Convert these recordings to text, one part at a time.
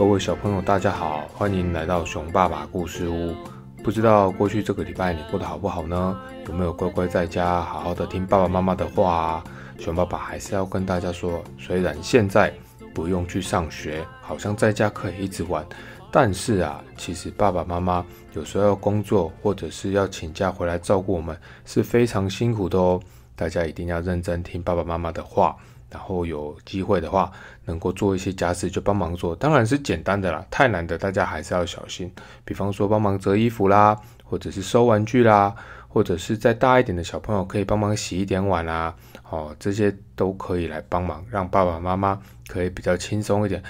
各位小朋友，大家好，欢迎来到熊爸爸故事屋。不知道过去这个礼拜你过得好不好呢？有没有乖乖在家好好的听爸爸妈妈的话啊？熊爸爸还是要跟大家说，虽然现在不用去上学，好像在家可以一直玩，但是啊，其实爸爸妈妈有时候要工作或者是要请假回来照顾我们，是非常辛苦的哦。大家一定要认真听爸爸妈妈的话。然后有机会的话，能够做一些家事就帮忙做，当然是简单的啦。太难的大家还是要小心。比方说帮忙折衣服啦，或者是收玩具啦，或者是再大一点的小朋友可以帮忙洗一点碗啊，哦，这些都可以来帮忙，让爸爸妈妈可以比较轻松一点。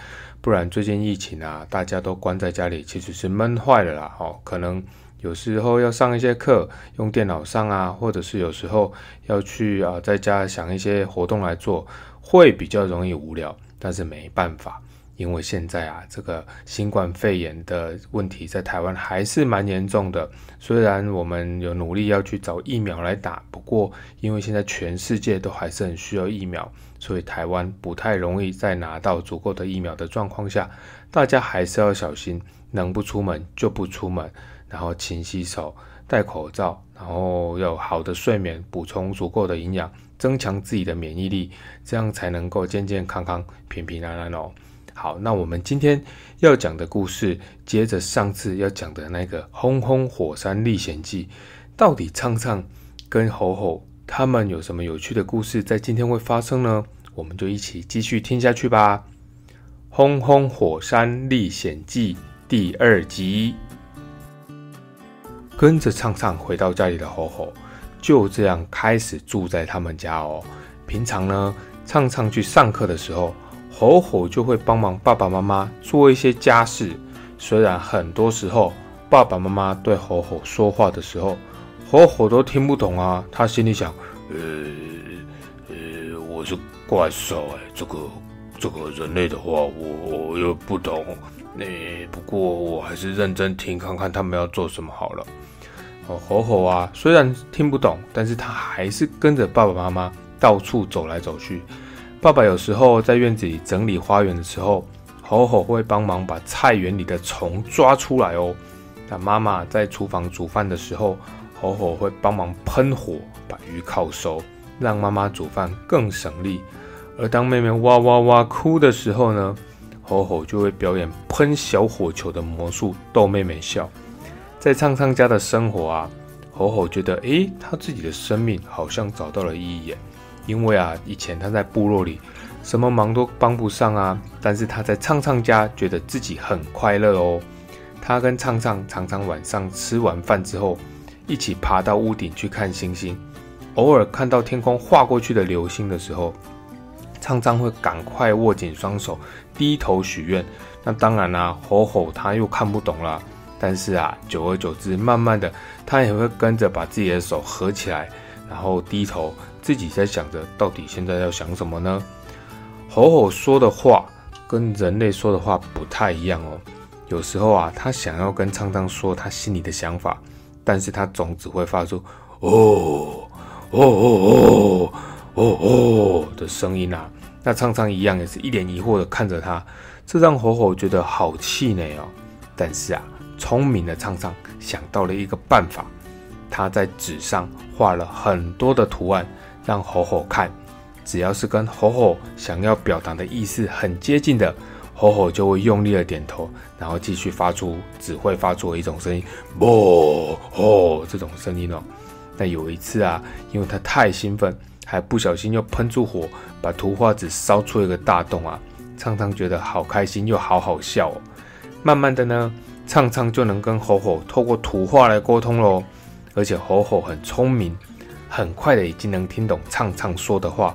不然最近疫情啊，大家都关在家里，其实是闷坏了啦。哦，可能有时候要上一些课，用电脑上啊，或者是有时候要去啊，在家想一些活动来做。会比较容易无聊，但是没办法，因为现在啊，这个新冠肺炎的问题在台湾还是蛮严重的。虽然我们有努力要去找疫苗来打，不过因为现在全世界都还是很需要疫苗，所以台湾不太容易在拿到足够的疫苗的状况下，大家还是要小心，能不出门就不出门，然后勤洗手、戴口罩，然后要好的睡眠，补充足够的营养。增强自己的免疫力，这样才能够健健康康、平平安安哦。好，那我们今天要讲的故事，接着上次要讲的那个《轰轰火山历险记》，到底唱唱跟吼吼他们有什么有趣的故事在今天会发生呢？我们就一起继续听下去吧。《轰轰火山历险记》第二集，跟着唱唱回到家里的吼吼。就这样开始住在他们家哦。平常呢，畅畅去上课的时候，吼吼就会帮忙爸爸妈妈做一些家事。虽然很多时候爸爸妈妈对吼吼说话的时候，吼吼都听不懂啊。他心里想：呃呃，我是怪兽哎，这个这个人类的话，我我又不懂。那不过我还是认真听，看看他们要做什么好了。吼吼啊！虽然听不懂，但是他还是跟着爸爸妈妈到处走来走去。爸爸有时候在院子里整理花园的时候，吼吼会帮忙把菜园里的虫抓出来哦。那妈妈在厨房煮饭的时候，吼吼会帮忙喷火把鱼烤熟，让妈妈煮饭更省力。而当妹妹哇哇哇哭的时候呢，吼吼就会表演喷小火球的魔术，逗妹妹笑。在唱唱家的生活啊，吼吼觉得，诶，他自己的生命好像找到了意义。因为啊，以前他在部落里，什么忙都帮不上啊。但是他在唱唱家，觉得自己很快乐哦。他跟唱唱常常晚上吃完饭之后，一起爬到屋顶去看星星。偶尔看到天空划过去的流星的时候，唱唱会赶快握紧双手，低头许愿。那当然啦，吼吼他又看不懂了。但是啊，久而久之，慢慢的，他也会跟着把自己的手合起来，然后低头，自己在想着，到底现在要想什么呢？吼吼说的话跟人类说的话不太一样哦。有时候啊，他想要跟苍苍说他心里的想法，但是他总只会发出哦哦哦哦哦哦的声音啊。那苍苍一样也是一脸疑惑的看着他，这让吼吼觉得好气馁哦。但是啊。聪明的唱唱想到了一个办法，他在纸上画了很多的图案，让吼吼看。只要是跟吼吼想要表达的意思很接近的，吼吼就会用力的点头，然后继续发出只会发出一种声音“啵吼”这种声音哦。那有一次啊，因为他太兴奋，还不小心又喷出火，把图画纸烧出一个大洞啊。畅畅觉得好开心又好好笑哦。慢慢的呢。唱唱就能跟吼吼透过图画来沟通喽，而且吼吼很聪明，很快的已经能听懂唱唱说的话，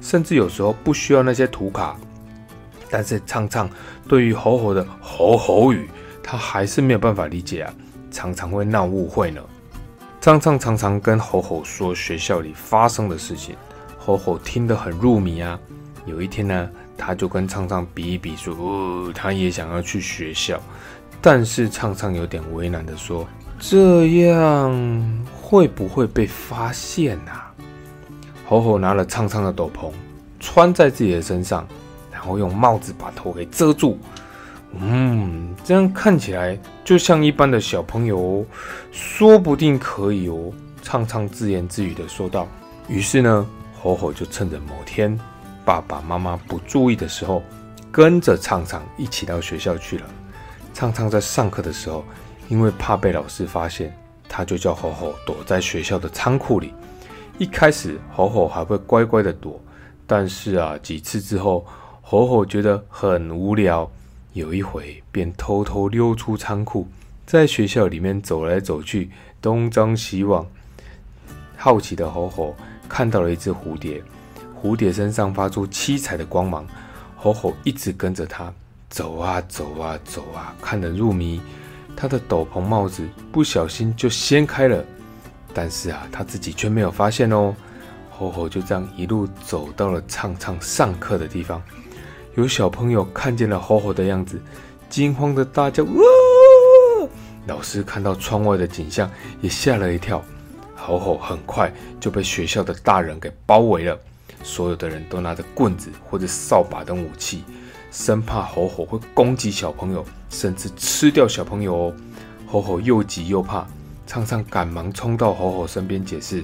甚至有时候不需要那些图卡，但是唱唱对于吼吼的吼吼语，他还是没有办法理解啊，常常会闹误会呢。唱唱常常跟吼吼说学校里发生的事情，吼吼听得很入迷啊。有一天呢，他就跟唱唱比一比，说哦他也想要去学校。但是畅畅有点为难的说：“这样会不会被发现啊？”吼吼拿了畅畅的斗篷，穿在自己的身上，然后用帽子把头给遮住。嗯，这样看起来就像一般的小朋友，说不定可以哦。畅畅自言自语的说道。于是呢，吼吼就趁着某天爸爸妈妈不注意的时候，跟着畅畅一起到学校去了。畅畅在上课的时候，因为怕被老师发现，他就叫吼吼躲在学校的仓库里。一开始，吼吼还会乖乖的躲，但是啊，几次之后，吼吼觉得很无聊，有一回便偷偷溜出仓库，在学校里面走来走去，东张西望。好奇的吼吼看到了一只蝴蝶，蝴蝶身上发出七彩的光芒，吼吼一直跟着它走啊走啊走啊，看得入迷。他的斗篷帽子不小心就掀开了。但是啊，他自己却没有发现哦。吼吼就这样一路走到了畅畅上课的地方。有小朋友看见了吼吼的样子，惊慌的大叫：“哇！”老师看到窗外的景象，也吓了一跳。吼吼很快就被学校的大人给包围了，所有的人都拿着棍子或者扫把等武器，生怕吼吼会攻击小朋友，甚至吃掉小朋友哦。吼吼又急又怕。畅畅赶忙冲到吼吼身边解释，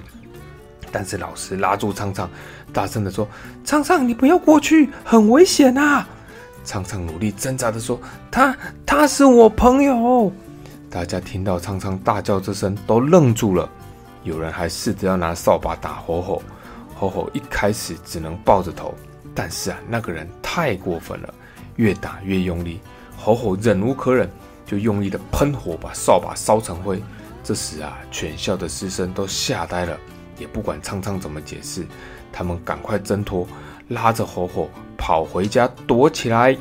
但是老师拉住畅畅，大声的说：“畅畅，你不要过去，很危险啊！”畅畅努力挣扎的说：“他他是我朋友。”大家听到畅畅大叫这声，都愣住了。有人还试着要拿扫把打吼吼，吼吼一开始只能抱着头，但是啊，那个人太过分了，越打越用力，吼吼忍无可忍，就用力的喷火，把扫把烧成灰。这时啊，全校的师生都吓呆了，也不管昌昌怎么解释，他们赶快挣脱，拉着吼吼跑回家躲起来。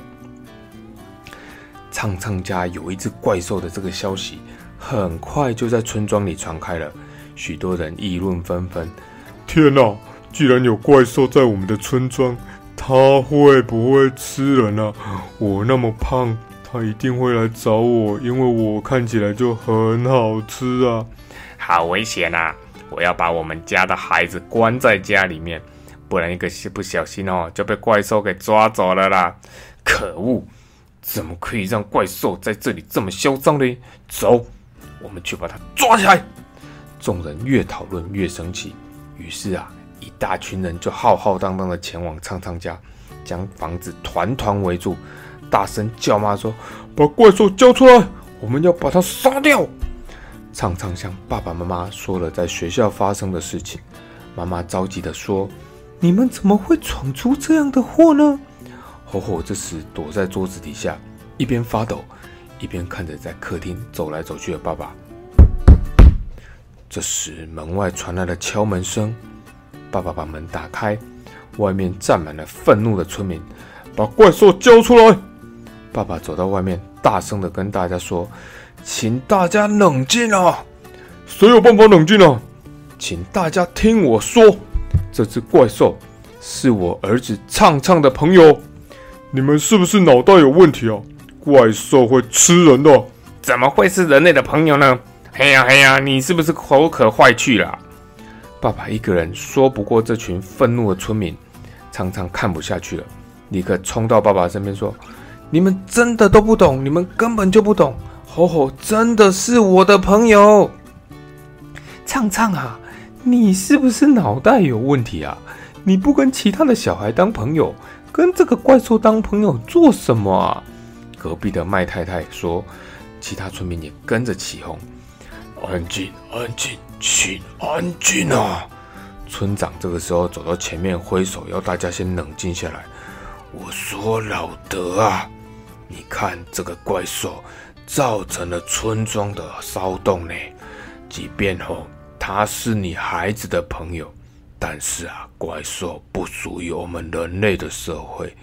昌昌家有一只怪兽的这个消息，很快就在村庄里传开了，许多人议论纷纷。天哪，居然有怪兽在我们的村庄，他会不会吃人啊？我那么胖。他一定会来找我，因为我看起来就很好吃啊！好危险啊！我要把我们家的孩子关在家里面，不然一个不小心哦就被怪兽给抓走了啦！可恶，怎么可以让怪兽在这里这么嚣张呢？走，我们去把他抓起来！众人越讨论越生气，于是啊，大群人就浩浩荡荡的前往苍苍家，将房子团团围住。大声叫骂说：“把怪兽交出来！我们要把它杀掉！”畅畅向爸爸妈妈说了在学校发生的事情。妈妈着急地说：“你们怎么会闯出这样的祸呢？”火火这时躲在桌子底下，一边发抖，一边看着在客厅走来走去的爸爸。这时门外传来了敲门声，爸爸把门打开，外面站满了愤怒的村民：“把怪兽交出来！”爸爸走到外面，大声的跟大家说：“请大家冷静啊！谁有办法冷静啊？请大家听我说，这只怪兽是我儿子畅畅的朋友。你们是不是脑袋有问题啊？怪兽会吃人的，怎么会是人类的朋友呢？嘿呀嘿呀，你是不是口渴坏去了？”爸爸一个人说不过这群愤怒的村民，畅畅看不下去了，立刻冲到爸爸身边说。你们真的都不懂，你们根本就不懂。吼吼，真的是我的朋友。畅畅啊，你是不是脑袋有问题啊？你不跟其他的小孩当朋友，跟这个怪兽当朋友做什么啊？隔壁的麦太太说，其他村民也跟着起哄。安静，安静，请安静啊！村长这个时候走到前面，挥手要大家先冷静下来。我说老德啊。你看这个怪兽造成了村庄的骚动呢。即便哦，他是你孩子的朋友，但是啊，怪兽不属于我们人类的社会，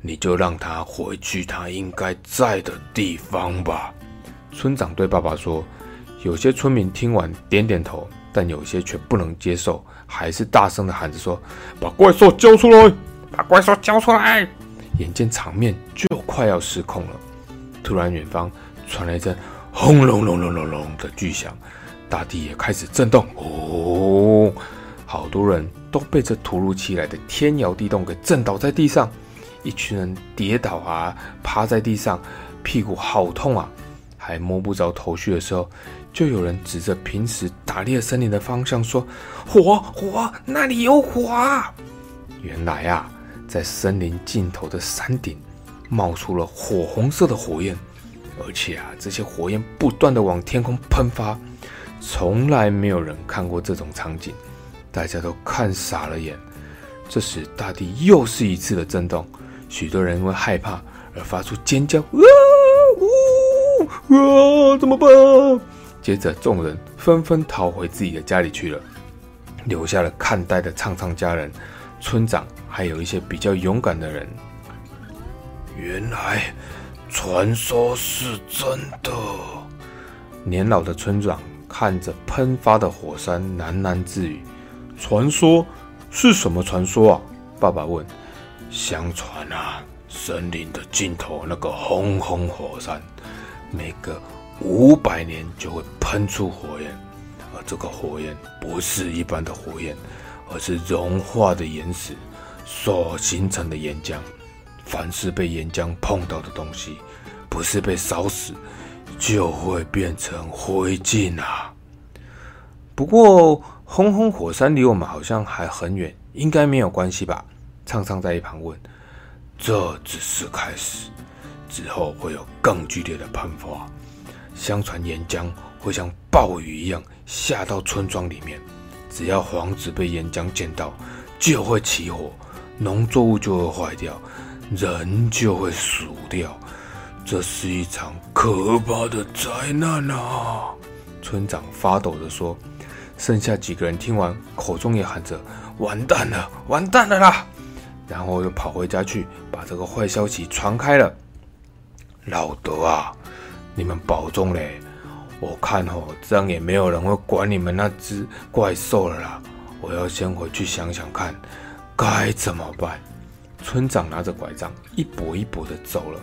你就让他回去他应该在的地方吧。村长对爸爸说。有些村民听完点点头，但有些却不能接受，还是大声的喊着说：“把怪兽交出来！把怪兽交出来！”眼见场面就快要失控了，突然远方传来一阵轰隆隆隆隆隆的巨响，大地也开始震动。哦，好多人都被这突如其来的天摇地动给震倒在地上，一群人跌倒啊，趴在地上，屁股好痛啊！还摸不着头绪的时候，就有人指着平时打猎森林的方向说：“火火，那里有火！”啊！”原来啊，在森林尽头的山顶，冒出了火红色的火焰，而且啊，这些火焰不断的往天空喷发，从来没有人看过这种场景，大家都看傻了眼。这时，大地又是一次的震动，许多人因为害怕而发出尖叫：“啊呜啊！怎么办？”接着，众人纷纷逃回自己的家里去了，留下了看呆的畅畅家人、村长，还有一些比较勇敢的人。原来，传说是真的。年老的村长看着喷发的火山，喃喃自语：“传说。”是什么传说啊？爸爸问。相传啊，森林的尽头那个红红火山，每个五百年就会喷出火焰，而这个火焰不是一般的火焰，而是融化的岩石所形成的岩浆。凡是被岩浆碰到的东西，不是被烧死，就会变成灰烬啊。不过。红红火山离我们好像还很远，应该没有关系吧？畅畅在一旁问：“这只是开始，之后会有更剧烈的喷发。相传岩浆会像暴雨一样下到村庄里面，只要房子被岩浆溅到，就会起火，农作物就会坏掉，人就会死掉。这是一场可怕的灾难啊！”村长发抖地说。剩下几个人听完，口中也喊着：“完蛋了，完蛋了啦！”然后又跑回家去，把这个坏消息传开了。老德啊，你们保重嘞！我看哦，这样也没有人会管你们那只怪兽了啦。我要先回去想想看，该怎么办。村长拿着拐杖，一跛一跛的走了。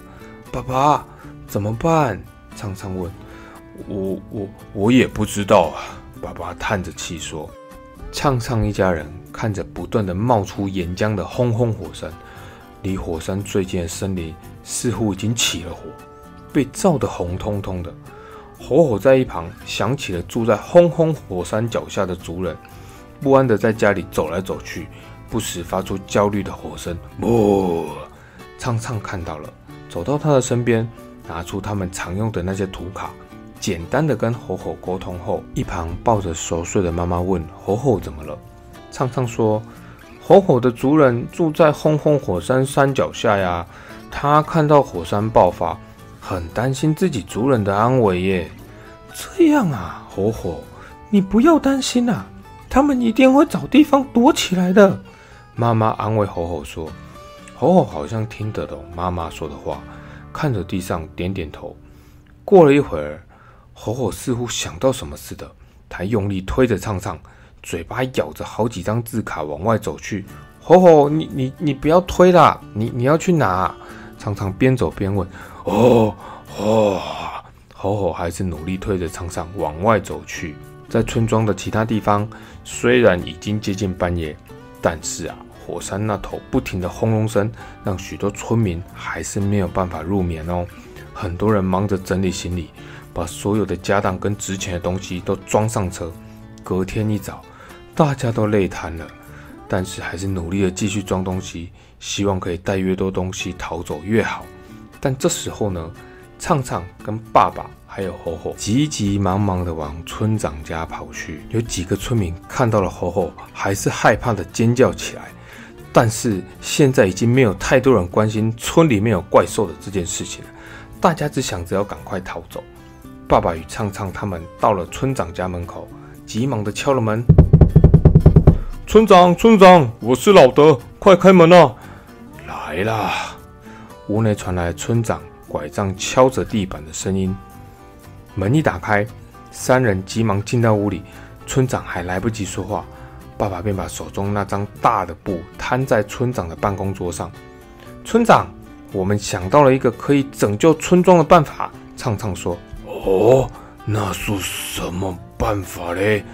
爸爸，怎么办？畅畅问。我我我也不知道啊。爸爸叹着气说：“畅畅一家人看着不断的冒出岩浆的轰轰火山，离火山最近的森林似乎已经起了火，被照得红彤彤的。火火在一旁想起了住在轰轰火山脚下的族人，不安的在家里走来走去，不时发出焦虑的吼声。不，畅畅看到了，走到他的身边，拿出他们常用的那些图卡。”简单的跟吼吼沟通后，一旁抱着熟睡的妈妈问吼吼怎么了？畅畅说，吼吼的族人住在轰轰火山山脚下呀，他看到火山爆发，很担心自己族人的安危耶。这样啊，火火，你不要担心啊，他们一定会找地方躲起来的。妈妈安慰火火说，火火好像听得懂妈妈说的话，看着地上点点头。过了一会儿。火火似乎想到什么似的，他用力推着畅畅，嘴巴咬着好几张字卡往外走去。火火，你你你不要推啦，你你要去哪？常常边走边问。哦哦，吼吼还是努力推着常常往外走去。在村庄的其他地方，虽然已经接近半夜，但是啊，火山那头不停的轰隆声，让许多村民还是没有办法入眠哦。很多人忙着整理行李。把所有的家当跟值钱的东西都装上车。隔天一早，大家都累瘫了，但是还是努力的继续装东西，希望可以带越多东西逃走越好。但这时候呢，畅畅跟爸爸还有吼吼急急忙忙的往村长家跑去。有几个村民看到了吼吼，还是害怕的尖叫起来。但是现在已经没有太多人关心村里面有怪兽的这件事情了，大家只想着要赶快逃走。爸爸与畅畅他们到了村长家门口，急忙的敲了门。村长，村长，我是老德，快开门啊！来啦！屋内传来村长拐杖敲着地板的声音。门一打开，三人急忙进到屋里。村长还来不及说话，爸爸便把手中那张大的布摊在村长的办公桌上。村长，我们想到了一个可以拯救村庄的办法。畅畅说。哦，那是什么办法嘞？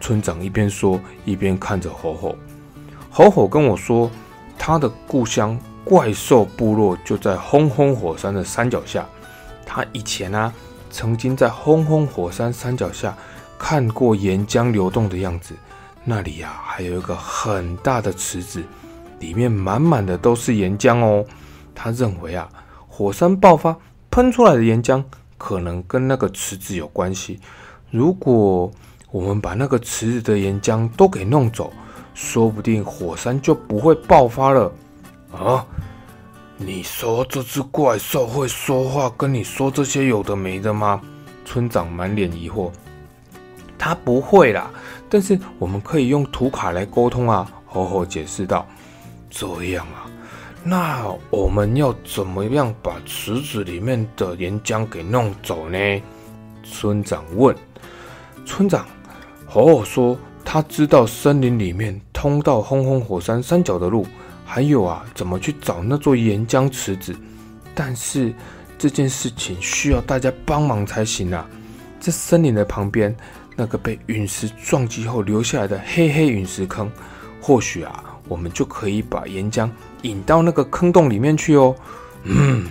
村长一边说一边看着吼吼。吼吼跟我说，他的故乡怪兽部落就在轰轰火山的山脚下，他以前啊，曾经在轰轰火山山脚下看过岩浆流动的样子，那里呀还有一个很大的池子，里面满满的都是岩浆哦。他认为啊，火山爆发喷出来的岩浆可能跟那个池子有关系。如果我们把那个池子的岩浆都给弄走，说不定火山就不会爆发了啊！你说这只怪兽会说话，跟你说这些有的没的吗？村长满脸疑惑。他不会啦，但是我们可以用图卡来沟通啊！吼吼解释道。这样啊，那我们要怎么样把池子里面的岩浆给弄走呢？村长问。村长吼吼说。他知道森林里面通到轰轰火山山脚的路，还有啊，怎么去找那座岩浆池子？但是这件事情需要大家帮忙才行啊！在森林的旁边，那个被陨石撞击后留下来的黑黑陨石坑，或许啊，我们就可以把岩浆引到那个坑洞里面去哦。嗯，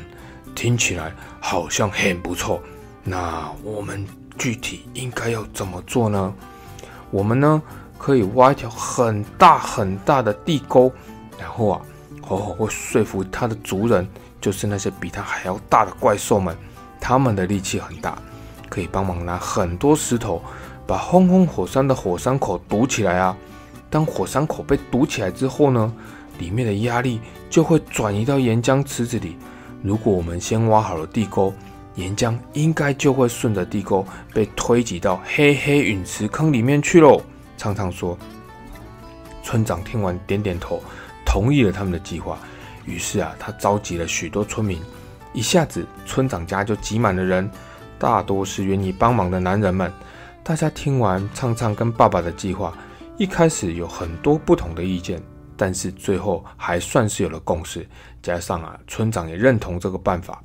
听起来好像很不错。那我们具体应该要怎么做呢？我们呢可以挖一条很大很大的地沟，然后啊，吼吼会说服它的族人，就是那些比它还要大的怪兽们，他们的力气很大，可以帮忙拿很多石头，把轰轰火山的火山口堵起来啊。当火山口被堵起来之后呢，里面的压力就会转移到岩浆池子里。如果我们先挖好了地沟。岩浆应该就会顺着地沟被推挤到黑黑陨石坑里面去喽。畅畅说。村长听完点点头，同意了他们的计划。于是啊，他召集了许多村民，一下子村长家就挤满了人，大多是愿意帮忙的男人们。大家听完畅畅跟爸爸的计划，一开始有很多不同的意见，但是最后还算是有了共识。加上啊，村长也认同这个办法。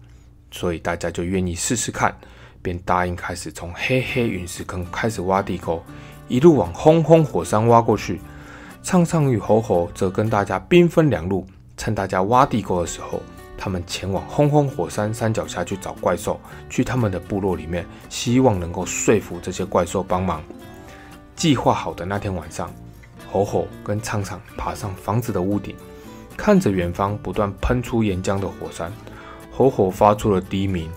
所以大家就愿意试试看，便答应开始从黑黑陨石坑开始挖地沟，一路往轰轰火山挖过去。畅畅与吼吼则跟大家兵分两路，趁大家挖地沟的时候，他们前往轰轰火山山脚下去找怪兽，去他们的部落里面，希望能够说服这些怪兽帮忙。计划好的那天晚上，吼吼跟畅畅爬上房子的屋顶，看着远方不断喷出岩浆的火山。吼吼发出了低鸣。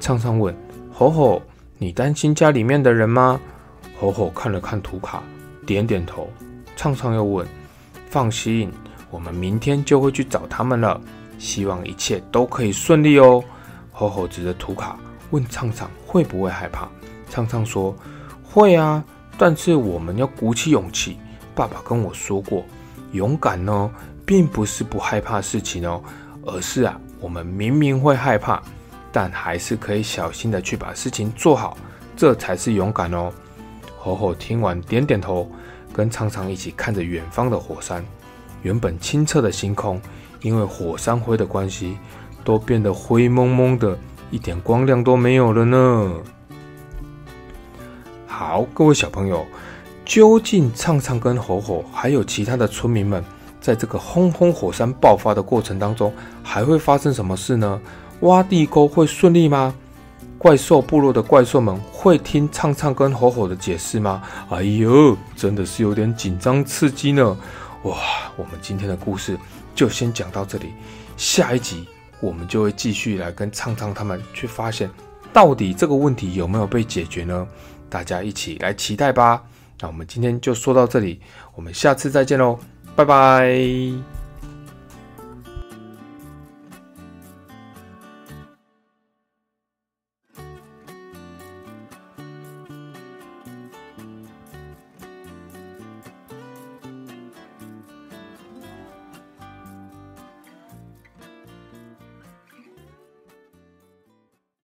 畅畅问：“吼吼，你担心家里面的人吗？”吼吼看了看图卡，点点头。畅畅又问：“放心，我们明天就会去找他们了，希望一切都可以顺利哦。”吼吼指着图卡问畅畅：“会不会害怕？”畅畅说：“会啊，但是我们要鼓起勇气。爸爸跟我说过，勇敢呢。”并不是不害怕事情哦，而是啊，我们明明会害怕，但还是可以小心的去把事情做好，这才是勇敢哦。吼吼听完点点头，跟畅畅一起看着远方的火山。原本清澈的星空，因为火山灰的关系，都变得灰蒙蒙的，一点光亮都没有了呢。好，各位小朋友，究竟畅畅跟吼吼还有其他的村民们？在这个轰轰火山爆发的过程当中，还会发生什么事呢？挖地沟会顺利吗？怪兽部落的怪兽们会听畅畅跟吼吼的解释吗？哎呦，真的是有点紧张刺激呢！哇，我们今天的故事就先讲到这里，下一集我们就会继续来跟畅畅他们去发现，到底这个问题有没有被解决呢？大家一起来期待吧！那我们今天就说到这里，我们下次再见喽！拜拜。